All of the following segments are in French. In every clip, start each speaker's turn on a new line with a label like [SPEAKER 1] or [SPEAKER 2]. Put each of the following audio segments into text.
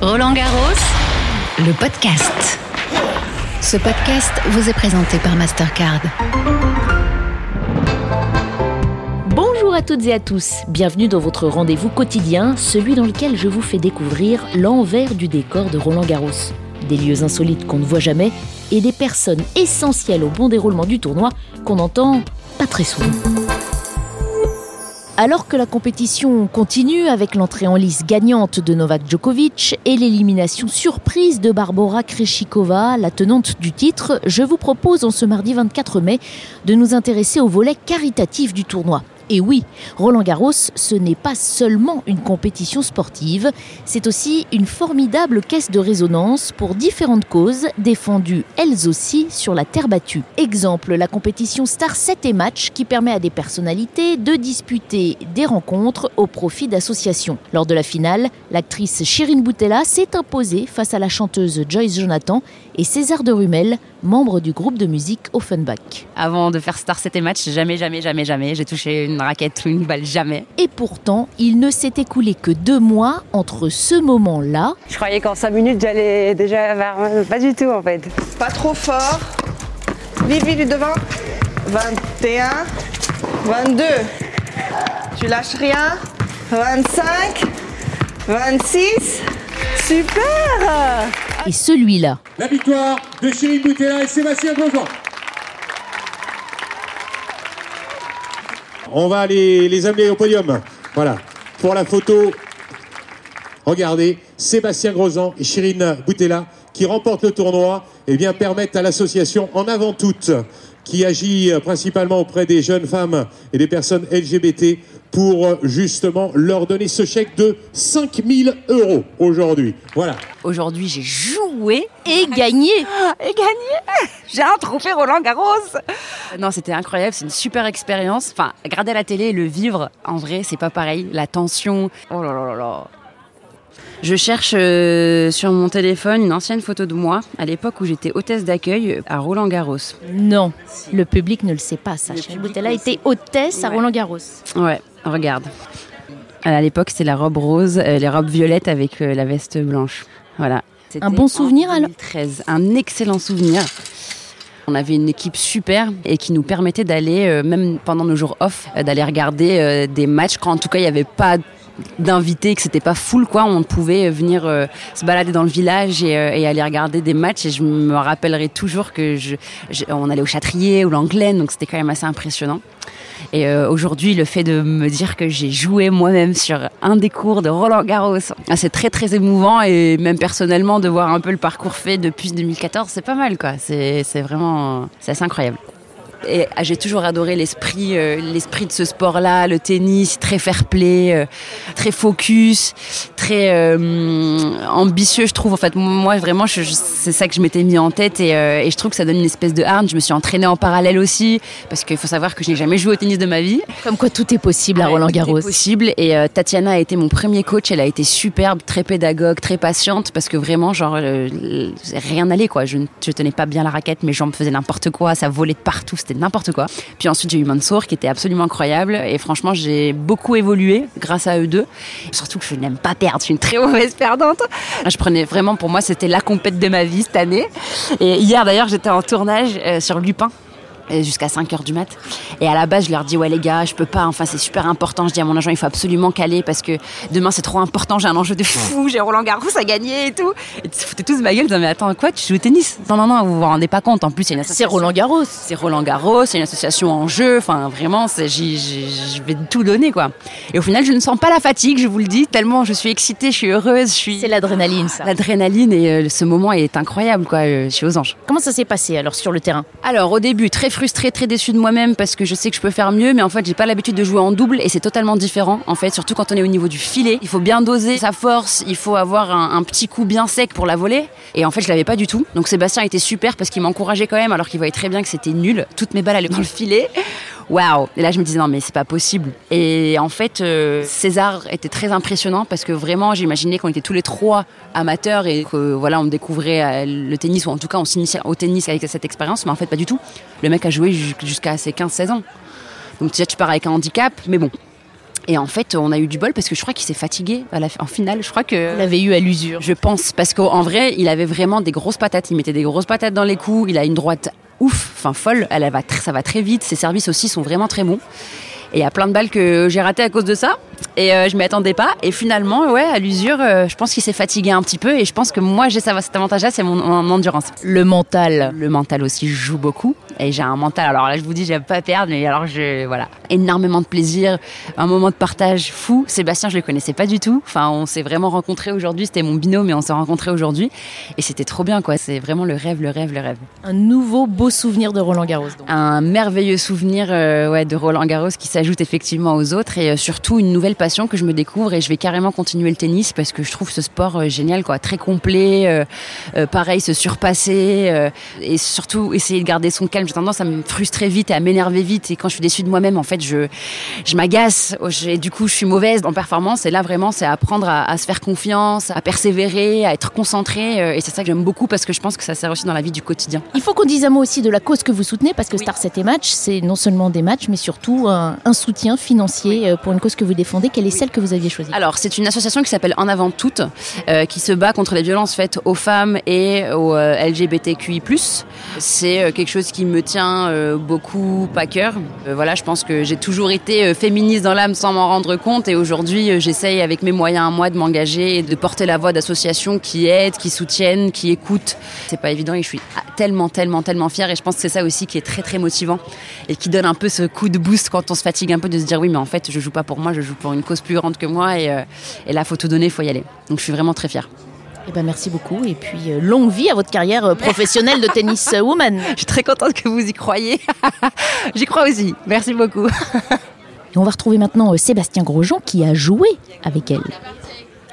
[SPEAKER 1] Roland Garros, le podcast. Ce podcast vous est présenté par Mastercard.
[SPEAKER 2] Bonjour à toutes et à tous, bienvenue dans votre rendez-vous quotidien, celui dans lequel je vous fais découvrir l'envers du décor de Roland Garros. Des lieux insolites qu'on ne voit jamais et des personnes essentielles au bon déroulement du tournoi qu'on entend pas très souvent. Alors que la compétition continue avec l'entrée en lice gagnante de Novak Djokovic et l'élimination surprise de Barbara Krejcikova, la tenante du titre, je vous propose en ce mardi 24 mai de nous intéresser au volet caritatif du tournoi. Et oui, Roland Garros, ce n'est pas seulement une compétition sportive, c'est aussi une formidable caisse de résonance pour différentes causes défendues elles aussi sur la terre battue. Exemple, la compétition Star 7 et Match qui permet à des personnalités de disputer des rencontres au profit d'associations. Lors de la finale, l'actrice Shirin Boutella s'est imposée face à la chanteuse Joyce Jonathan et César de Rumel, membre du groupe de musique Offenbach.
[SPEAKER 3] Avant de faire Star 7 et Match, jamais, jamais, jamais, jamais, j'ai touché une raquette ou une balle, jamais.
[SPEAKER 2] Et pourtant, il ne s'est écoulé que deux mois entre ce moment-là.
[SPEAKER 4] Je croyais qu'en cinq minutes, j'allais déjà vers... Pas du tout, en fait.
[SPEAKER 5] Pas trop fort. Vite, vite, devant. 21, 22. Tu lâches rien. 25, 26. Super
[SPEAKER 2] Et celui-là.
[SPEAKER 6] La victoire de Chérine Boutella et Sébastien Grosjean. On va les, amener au podium. Voilà. Pour la photo, regardez, Sébastien Grosjean et Chérine Boutella qui remportent le tournoi et bien permettent à l'association en avant toute qui agit principalement auprès des jeunes femmes et des personnes LGBT pour justement leur donner ce chèque de 5000 euros aujourd'hui. Voilà.
[SPEAKER 3] Aujourd'hui, j'ai joué
[SPEAKER 2] Et gagné
[SPEAKER 3] et gagné. J'ai un trophée Roland Garros. Non, c'était incroyable, c'est une super expérience. Enfin, regarder la télé et le vivre, en vrai, c'est pas pareil. La tension. Oh là là là là. Je cherche euh, sur mon téléphone une ancienne photo de moi à l'époque où j'étais hôtesse d'accueil à Roland Garros.
[SPEAKER 2] Non, le public ne le sait pas, ça. Chérine Boutella était hôtesse à
[SPEAKER 3] Ouais.
[SPEAKER 2] Roland Garros.
[SPEAKER 3] Ouais, regarde. À l'époque, c'était la robe rose, euh, les robes violettes avec euh, la veste blanche. Voilà.
[SPEAKER 2] Un bon souvenir,
[SPEAKER 3] en
[SPEAKER 2] alors
[SPEAKER 3] 2013, un excellent souvenir. On avait une équipe super et qui nous permettait d'aller, euh, même pendant nos jours off, euh, d'aller regarder euh, des matchs quand en tout cas il n'y avait pas d'invités, que c'était pas full quoi, on pouvait venir euh, se balader dans le village et, euh, et aller regarder des matchs et je me rappellerai toujours que je, on allait au Châtrier ou l'Anglaine donc c'était quand même assez impressionnant. Et euh, aujourd'hui, le fait de me dire que j'ai joué moi-même sur un des cours de Roland Garros, ah, c'est très très émouvant et même personnellement de voir un peu le parcours fait depuis 2014, c'est pas mal quoi. C'est c'est vraiment, c'est assez incroyable. Et ah, j'ai toujours adoré l'esprit, euh, l'esprit de ce sport-là, le tennis, très fair-play, euh, très focus, très euh, ambitieux, je trouve. En fait, moi vraiment, c'est ça que je m'étais mis en tête et, et je trouve que ça donne une espèce de hargne. Je me suis entraînée en parallèle aussi parce qu'il faut savoir que je n'ai jamais joué au tennis de ma vie.
[SPEAKER 2] Comme quoi tout est possible à Roland
[SPEAKER 3] tout est
[SPEAKER 2] Garros.
[SPEAKER 3] possible. Et Tatiana a été mon premier coach. Elle a été superbe, très pédagogue, très patiente parce que vraiment, genre, rien n'allait quoi. Je ne je tenais pas bien la raquette, mes jambes faisaient n'importe quoi, ça volait de partout, c'était n'importe quoi. Puis ensuite, j'ai eu Mansour qui était absolument incroyable. Et franchement, j'ai beaucoup évolué grâce à eux deux. Surtout que je n'aime pas perdre, je suis une très mauvaise perdante. Je prenais vraiment, pour moi, c'était la compète de ma vie cette année. Et hier d'ailleurs, j'étais en tournage euh, sur Lupin euh, jusqu'à 5h du mat. Et à la base, je leur dis, ouais les gars, je peux pas, enfin c'est super important. Je dis à mon agent, il faut absolument caler parce que demain c'est trop important, j'ai un enjeu de fou, j'ai Roland Garros à gagner et tout. Et ils se foutaient tous de ma gueule, ils disaient, mais attends, quoi, tu joues au tennis? Non, non, non, vous vous rendez pas compte. En plus, il y a une
[SPEAKER 2] C'est
[SPEAKER 3] association.
[SPEAKER 2] Roland Garros.
[SPEAKER 3] C'est Roland Garros, c'est une association en jeu, enfin vraiment, c'est- je vais tout donner quoi. Et au final, je ne sens pas la fatigue, je vous le dis, tellement je suis excitée, je suis heureuse, je suis.
[SPEAKER 2] C'est l'adrénaline, ça.
[SPEAKER 3] L'adrénaline et euh, ce moment est incroyable quoi, euh, je suis aux anges.
[SPEAKER 2] Comment ça s'est passé alors sur le terrain?
[SPEAKER 3] Alors au début, très frustrée, très déçue de moi-même parce que je sais que je peux faire mieux, mais en fait, j'ai pas l'habitude de jouer en double et c'est totalement différent. En fait, surtout quand on est au niveau du filet, il faut bien doser sa force, il faut avoir un, petit coup bien sec pour la voler. Et en fait, je l'avais pas du tout. Donc Sébastien était super parce qu'il m'encourageait quand même, alors qu'il voyait très bien que c'était nul. Toutes mes balles allaient dans le filet. Waouh Et là, je me disais non, mais c'est pas possible. Et en fait, euh, César était très impressionnant parce que vraiment, j'imaginais qu'on était tous les trois amateurs et que voilà, on découvrait euh, le tennis ou en tout cas, on s'initiait au tennis avec cette expérience, mais en fait, pas du tout. Le mec a joué ju- jusqu'à ses 15-16 ans. Donc déjà, tu pars avec un handicap, mais bon. Et en fait, on a eu du bol parce que je crois qu'il s'est fatigué à la, en finale. Je crois que.
[SPEAKER 2] Vous l'avez eu à l'usure.
[SPEAKER 3] Je pense. Parce qu'en vrai, il avait vraiment des grosses patates. Il mettait des grosses patates dans les coups. Il a une droite ouf, enfin folle. Elle, va ça va très vite. Ses services aussi sont vraiment très bons. Et il y a plein de balles que j'ai ratées à cause de ça. Et euh, je m'y attendais pas. Et finalement, ouais, à l'usure, euh, je pense qu'il s'est fatigué un petit peu. Et je pense que moi, j'ai cet avantage-là, c'est mon, mon, endurance.
[SPEAKER 2] Le mental.
[SPEAKER 3] Le mental aussi joue beaucoup. Et j'ai un mental. Alors là, je vous dis, j'aime pas perdre, mais alors je, voilà, énormément de plaisir, un moment de partage fou. Sébastien, je le connaissais pas du tout. Enfin, on s'est vraiment rencontrés aujourd'hui. C'était mon binôme, mais on s'est rencontrés aujourd'hui. Et c'était trop bien, quoi. C'est vraiment le rêve, le rêve, le rêve.
[SPEAKER 2] Un nouveau beau souvenir de Roland Garros. Donc.
[SPEAKER 3] Un merveilleux souvenir, euh, ouais, de Roland Garros qui s'ajoute effectivement aux autres et surtout une nouvelle passion que je me découvre et je vais carrément continuer le tennis parce que je trouve ce sport euh, génial, quoi, très complet. Euh, euh, pareil, se surpasser euh, et surtout essayer de garder son calme. J'ai tendance à me frustrer vite et à m'énerver vite et quand je suis déçue de moi-même, en fait, je, je m'agace et du coup, je suis mauvaise en performance. Et là, vraiment, c'est apprendre à, à, se faire confiance, à persévérer, à être concentré. Et c'est ça que j'aime beaucoup parce que je pense que ça sert aussi dans la vie du quotidien.
[SPEAKER 2] Il faut qu'on dise un mot aussi de la cause que vous soutenez parce que oui. Star 7 et Match, c'est non seulement des matchs, mais surtout un, un soutien financier pour une cause que vous défendez. Quelle est celle que vous aviez choisie?
[SPEAKER 3] Alors, c'est une association qui s'appelle En avant toutes, euh, qui se bat contre les violences faites aux femmes et aux euh, LGBTQI+. C'est euh, quelque chose qui me tient euh, beaucoup à cœur. Euh, voilà, je pense que j'ai toujours été féministe dans l'âme sans m'en rendre compte et aujourd'hui, j'essaye avec mes moyens à moi de m'engager et de porter la voix d'associations qui aident, qui soutiennent, qui écoutent. C'est pas évident et je suis tellement, tellement, tellement fière et je pense que c'est ça aussi qui est très, très motivant et qui donne un peu ce coup de boost quand on se fatigue un peu de se dire oui, mais en fait, je joue pas pour moi, je joue pour une cause plus grande que moi et, euh, et là, faut tout donner, faut y aller. Donc, je suis vraiment très fière.
[SPEAKER 2] Eh ben, merci beaucoup et puis euh, longue vie à votre carrière euh, professionnelle de tennis woman.
[SPEAKER 3] Je suis très contente que vous y croyez. J'y crois aussi. Merci beaucoup.
[SPEAKER 2] et on va retrouver maintenant Sébastien Grosjean qui a joué avec elle.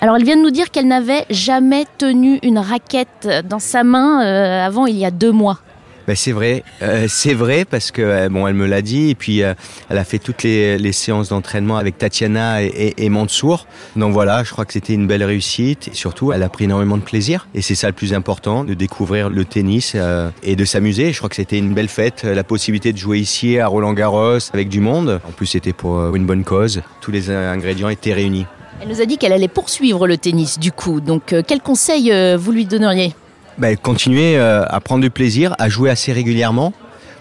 [SPEAKER 2] Alors elle vient de nous dire qu'elle n'avait jamais tenu une raquette dans sa main euh, avant il y a deux mois.
[SPEAKER 7] Ben c'est vrai, euh, c'est vrai parce que bon, elle me l'a dit et puis euh, elle a fait toutes les, séances d'entraînement avec Tatiana et, Mansour. Donc voilà, je crois que c'était une belle réussite et surtout elle a pris énormément de plaisir et c'est ça le plus important, de découvrir le tennis euh, et de s'amuser. Je crois que c'était une belle fête, la possibilité de jouer ici à Roland Garros avec du monde. En plus c'était pour une bonne cause, tous les ingrédients étaient réunis.
[SPEAKER 2] Elle nous a dit qu'elle allait poursuivre le tennis du coup. Donc euh, quel conseil euh, vous lui donneriez?
[SPEAKER 7] Ben, Continuer euh, à prendre du plaisir, à jouer assez régulièrement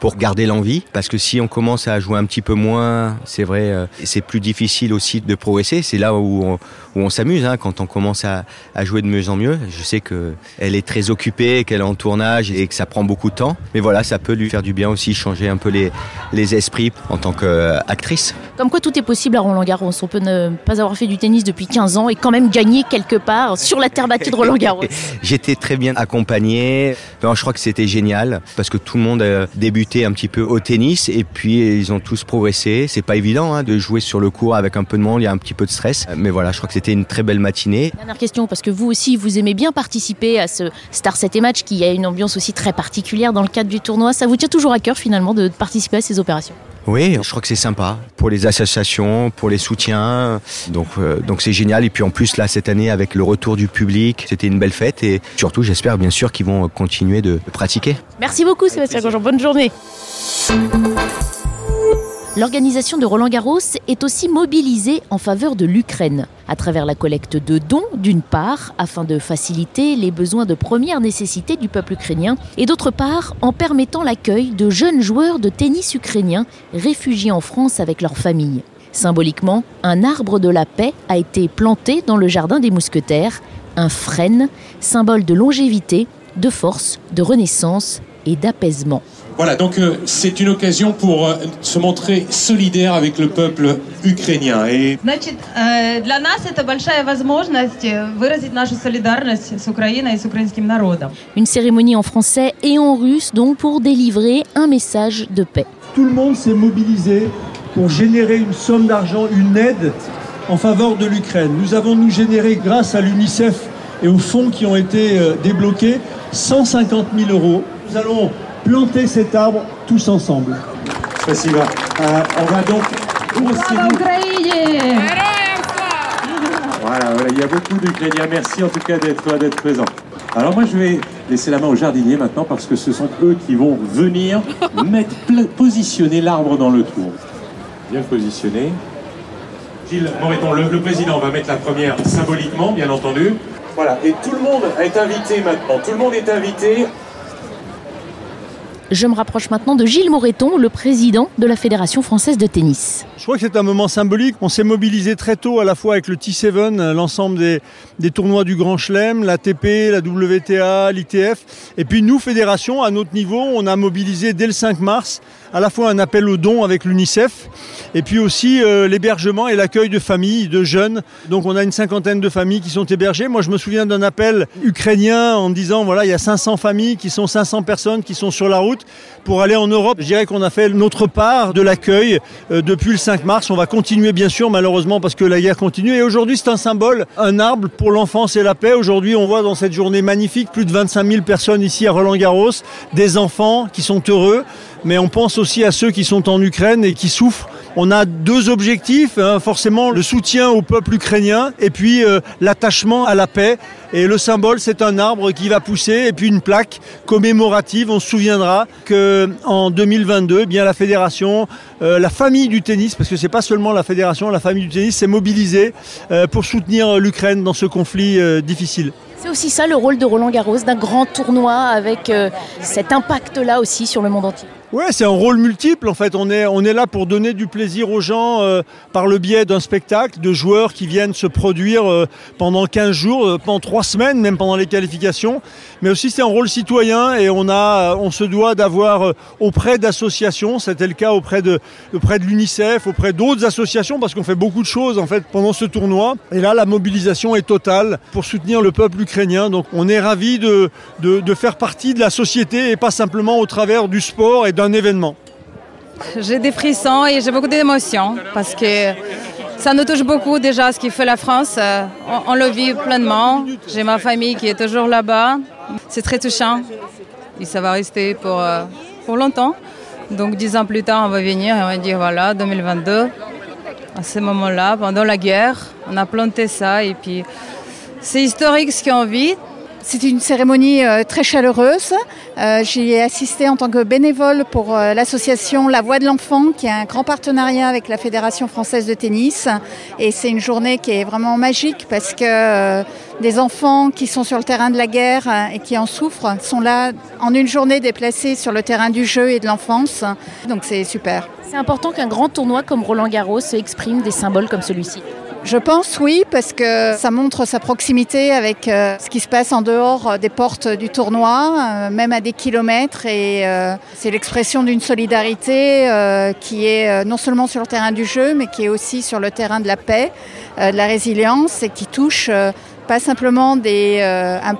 [SPEAKER 7] pour garder l'envie parce que si on commence à jouer un petit peu moins c'est vrai euh, c'est plus difficile aussi de progresser. C'est là où on, où on s'amuse hein, quand on commence à, à jouer de mieux en mieux. Je sais que elle est très occupée qu'elle est en tournage et que ça prend beaucoup de temps. Mais voilà ça peut lui faire du bien aussi changer un peu les, les esprits en tant qu'actrice.
[SPEAKER 2] Comme quoi tout est possible à Roland Garros. On peut ne pas avoir fait du tennis depuis 15 ans et quand même gagner quelque part sur la terre battue de Roland Garros.
[SPEAKER 7] J'étais très bien accompagné. Non, je crois que c'était génial parce que tout le monde a un petit peu au tennis et puis ils ont tous progressé. C'est pas évident hein, de jouer sur le court avec un peu de monde, il y a un petit peu de stress. Mais voilà, je crois que c'était une très belle matinée.
[SPEAKER 2] Dernière question, parce que vous aussi, vous aimez bien participer à ce Star 7 et Match qui a une ambiance aussi très particulière dans le cadre du tournoi. Ça vous tient toujours à cœur finalement de participer à ces opérations?
[SPEAKER 7] Oui, je crois que c'est sympa pour les associations, pour les soutiens. Donc, euh, donc c'est génial. Et puis en plus là cette année avec le retour du public, c'était une belle fête et surtout j'espère bien sûr qu'ils vont continuer de, de pratiquer.
[SPEAKER 2] Merci beaucoup Sébastien Grosjean. Bonne journée. L'organisation de Roland Garros est aussi mobilisée en faveur de l'Ukraine, à travers la collecte de dons, d'une part, afin de faciliter les besoins de première nécessité du peuple ukrainien, et d'autre part, en permettant l'accueil de jeunes joueurs de tennis ukrainiens réfugiés en France avec leurs familles. Symboliquement, un arbre de la paix a été planté dans le jardin des mousquetaires, un frêne, symbole de longévité, de force, de renaissance et d'apaisement.
[SPEAKER 6] Voilà, donc euh, c'est une occasion pour euh, se montrer solidaire avec le peuple ukrainien. Et...
[SPEAKER 8] Значит, э, для нас это большая возможность выразить нашу солидарность с Украиной и с украинским народом.
[SPEAKER 2] Une cérémonie en français et en russe donc pour délivrer un message de paix.
[SPEAKER 9] Tout le monde s'est mobilisé pour générer une somme d'argent, une aide en faveur de l'Ukraine. Nous avons nous généré grâce à l'UNICEF et aux fonds qui ont été euh, débloqués 150 000 euros. Nous allons planter cet arbre tous ensemble.
[SPEAKER 6] Merci. Euh, on va donc voilà, il y a beaucoup d'Ukrainiens. Merci en tout cas d'être d'être présent. Alors moi je vais laisser la main aux jardiniers maintenant parce que ce sont eux qui vont venir mettre positionner l'arbre dans le tour. Bien positionné. Gilles Moreton, le, le président va mettre la première symboliquement, bien entendu. Voilà, et tout le monde est invité maintenant. Tout le monde est invité
[SPEAKER 2] je me rapproche maintenant de Gilles Moreton, le président de la Fédération française de tennis.
[SPEAKER 9] Je crois que c'est un moment symbolique. On s'est mobilisé très tôt à la fois avec le T7, l'ensemble des, des tournois du Grand Chelem, l'ATP, la WTA, l'ITF. Et puis nous, fédération, à notre niveau, on a mobilisé dès le 5 mars à la fois un appel aux dons avec l'UNICEF et puis aussi euh, l'hébergement et l'accueil de familles, de jeunes. Donc on a une cinquantaine de familles qui sont hébergées. Moi je me souviens d'un appel ukrainien en disant voilà il y a 500 familles qui sont 500 personnes qui sont sur la route pour aller en Europe. Je dirais qu'on a fait notre part de l'accueil euh, depuis le 5 mars. On va continuer bien sûr malheureusement parce que la guerre continue. Et aujourd'hui c'est un symbole, un arbre pour l'enfance et la paix. Aujourd'hui on voit dans cette journée magnifique plus de 25 000 personnes ici à Roland Garros, des enfants qui sont heureux mais on pense aussi à ceux qui sont en Ukraine et qui souffrent. On a deux objectifs, hein, forcément le soutien au peuple ukrainien et puis euh, l'attachement à la paix. Et le symbole, c'est un arbre qui va pousser et puis une plaque commémorative. On se souviendra que en 2022, eh bien la fédération, euh, la famille du tennis, parce que c'est pas seulement la fédération, la famille du tennis s'est mobilisée euh, pour soutenir l'Ukraine dans ce conflit euh, difficile.
[SPEAKER 2] C'est aussi ça le rôle de Roland Garros, d'un grand tournoi avec euh, cet impact-là aussi sur le monde entier.
[SPEAKER 9] Ouais, c'est un rôle multiple en fait. On est, on est là pour donner du plaisir aux gens euh, par le biais d'un spectacle, de joueurs qui viennent se produire euh, pendant 15 jours, euh, pendant 3 semaines, même pendant les qualifications. Mais aussi c'est un rôle citoyen et on, a, on se doit d'avoir euh, auprès d'associations, c'était le cas auprès de, auprès de l'UNICEF, auprès d'autres associations, parce qu'on fait beaucoup de choses en fait pendant ce tournoi. Et là, la mobilisation est totale pour soutenir le peuple ukrainien. Donc on est ravis de, de, faire partie de la société et pas simplement au travers du sport et d'un événement.
[SPEAKER 10] J'ai des frissons et j'ai beaucoup d'émotions parce que ça nous touche beaucoup déjà ce qui fait la France. Euh, On, on le vit pleinement. J'ai ma famille qui est toujours là-bas. C'est très touchant et ça va rester pour, euh, pour longtemps. Donc dix ans plus tard, on va venir et on va dire voilà, 2022, à ce moment-là, pendant la guerre, on a planté ça et puis c'est historique ce qu'on vit.
[SPEAKER 11] C'est une cérémonie euh, très chaleureuse. Euh, J'y ai assisté en tant que bénévole pour euh, l'association La Voix de l'Enfant, qui a un grand partenariat avec la Fédération française de tennis. Et c'est une journée qui est vraiment magique parce que des enfants qui sont sur le terrain de la guerre et qui en souffrent sont là en une journée déplacés sur le terrain du jeu et de l'enfance. Donc c'est super.
[SPEAKER 2] C'est important qu'un grand tournoi comme Roland Garros exprime des symboles comme celui-ci.
[SPEAKER 11] Je pense oui, parce que ça montre sa proximité avec euh, ce qui se passe en dehors euh, des portes du tournoi, euh, même à des kilomètres. Et c'est l'expression d'une solidarité qui est non seulement sur le terrain du jeu, mais qui est aussi sur le terrain de la paix, de la résilience, et qui touche pas simplement des, un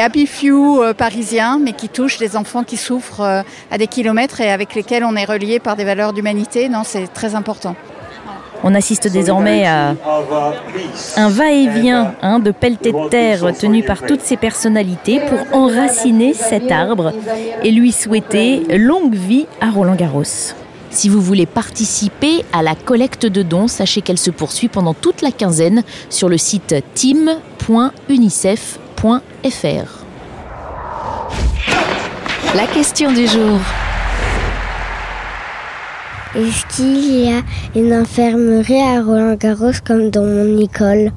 [SPEAKER 11] happy few parisiens, mais qui touche des enfants qui souffrent à des kilomètres et avec lesquels on est relié par des valeurs d'humanité. Non, c'est très important.
[SPEAKER 2] On assiste désormais à un va-et-vient hein, de pelletés de terre tenu par toutes ces personnalités pour enraciner cet arbre et lui souhaiter longue vie à Roland Garros. Si vous voulez participer à la collecte de dons, sachez qu'elle se poursuit pendant toute la quinzaine sur le site team.unicef.fr.
[SPEAKER 1] La question du jour.
[SPEAKER 12] Est-ce qu'il y a une infirmerie à Roland-Garros comme dans mon école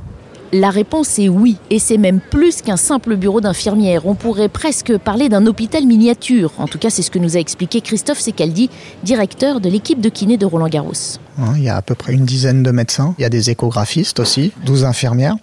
[SPEAKER 2] La réponse est oui, et c'est même plus qu'un simple bureau d'infirmière. On pourrait presque parler d'un hôpital miniature. En tout cas, c'est ce que nous a expliqué Christophe Secaldi, directeur de l'équipe de kiné de Roland Garros.
[SPEAKER 13] Hein, Il y a à peu près une dizaine de médecins. Il y a des échographistes aussi, 12 infirmières.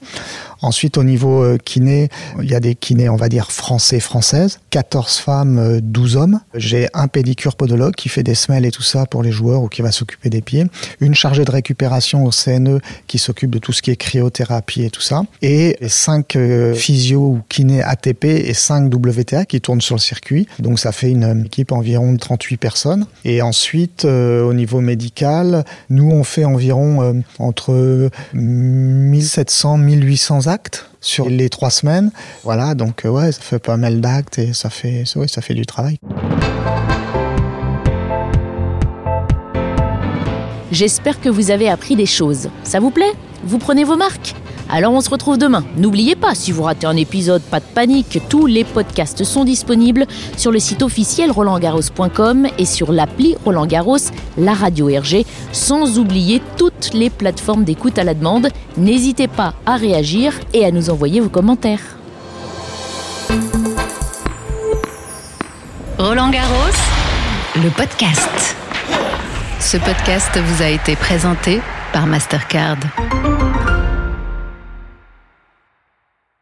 [SPEAKER 13] Ensuite, au niveau euh, kiné, il y a des kinés, on va dire, français, françaises. 14 femmes, euh, 12 hommes. J'ai un pédicure podologue qui fait des semelles et tout ça pour les joueurs ou qui va s'occuper des pieds. Une chargée de récupération au CNE qui s'occupe de tout ce qui est cryothérapie et tout ça. Et 5 physio ou kinés ATP et 5 WTA qui tournent sur le circuit. Donc ça fait une équipe environ de 38 personnes. Et ensuite, euh, au niveau médical, nous on fait environ euh, entre 1700 1800 actes sur les trois semaines. Voilà, donc euh, ouais, ça fait pas mal d'actes et ça fait, ouais, ça fait du travail.
[SPEAKER 2] J'espère que vous avez appris des choses. Ça vous plaît? Vous prenez vos marques? Alors on se retrouve demain. N'oubliez pas, si vous ratez un épisode, pas de panique, tous les podcasts sont disponibles sur le site officiel rolandgarros.com et sur l'appli Roland Garros, la radio RG, sans oublier toutes les plateformes d'écoute à la demande. N'hésitez pas à réagir et à nous envoyer vos commentaires.
[SPEAKER 1] Roland Garros, le podcast. Ce podcast vous a été présenté par Mastercard.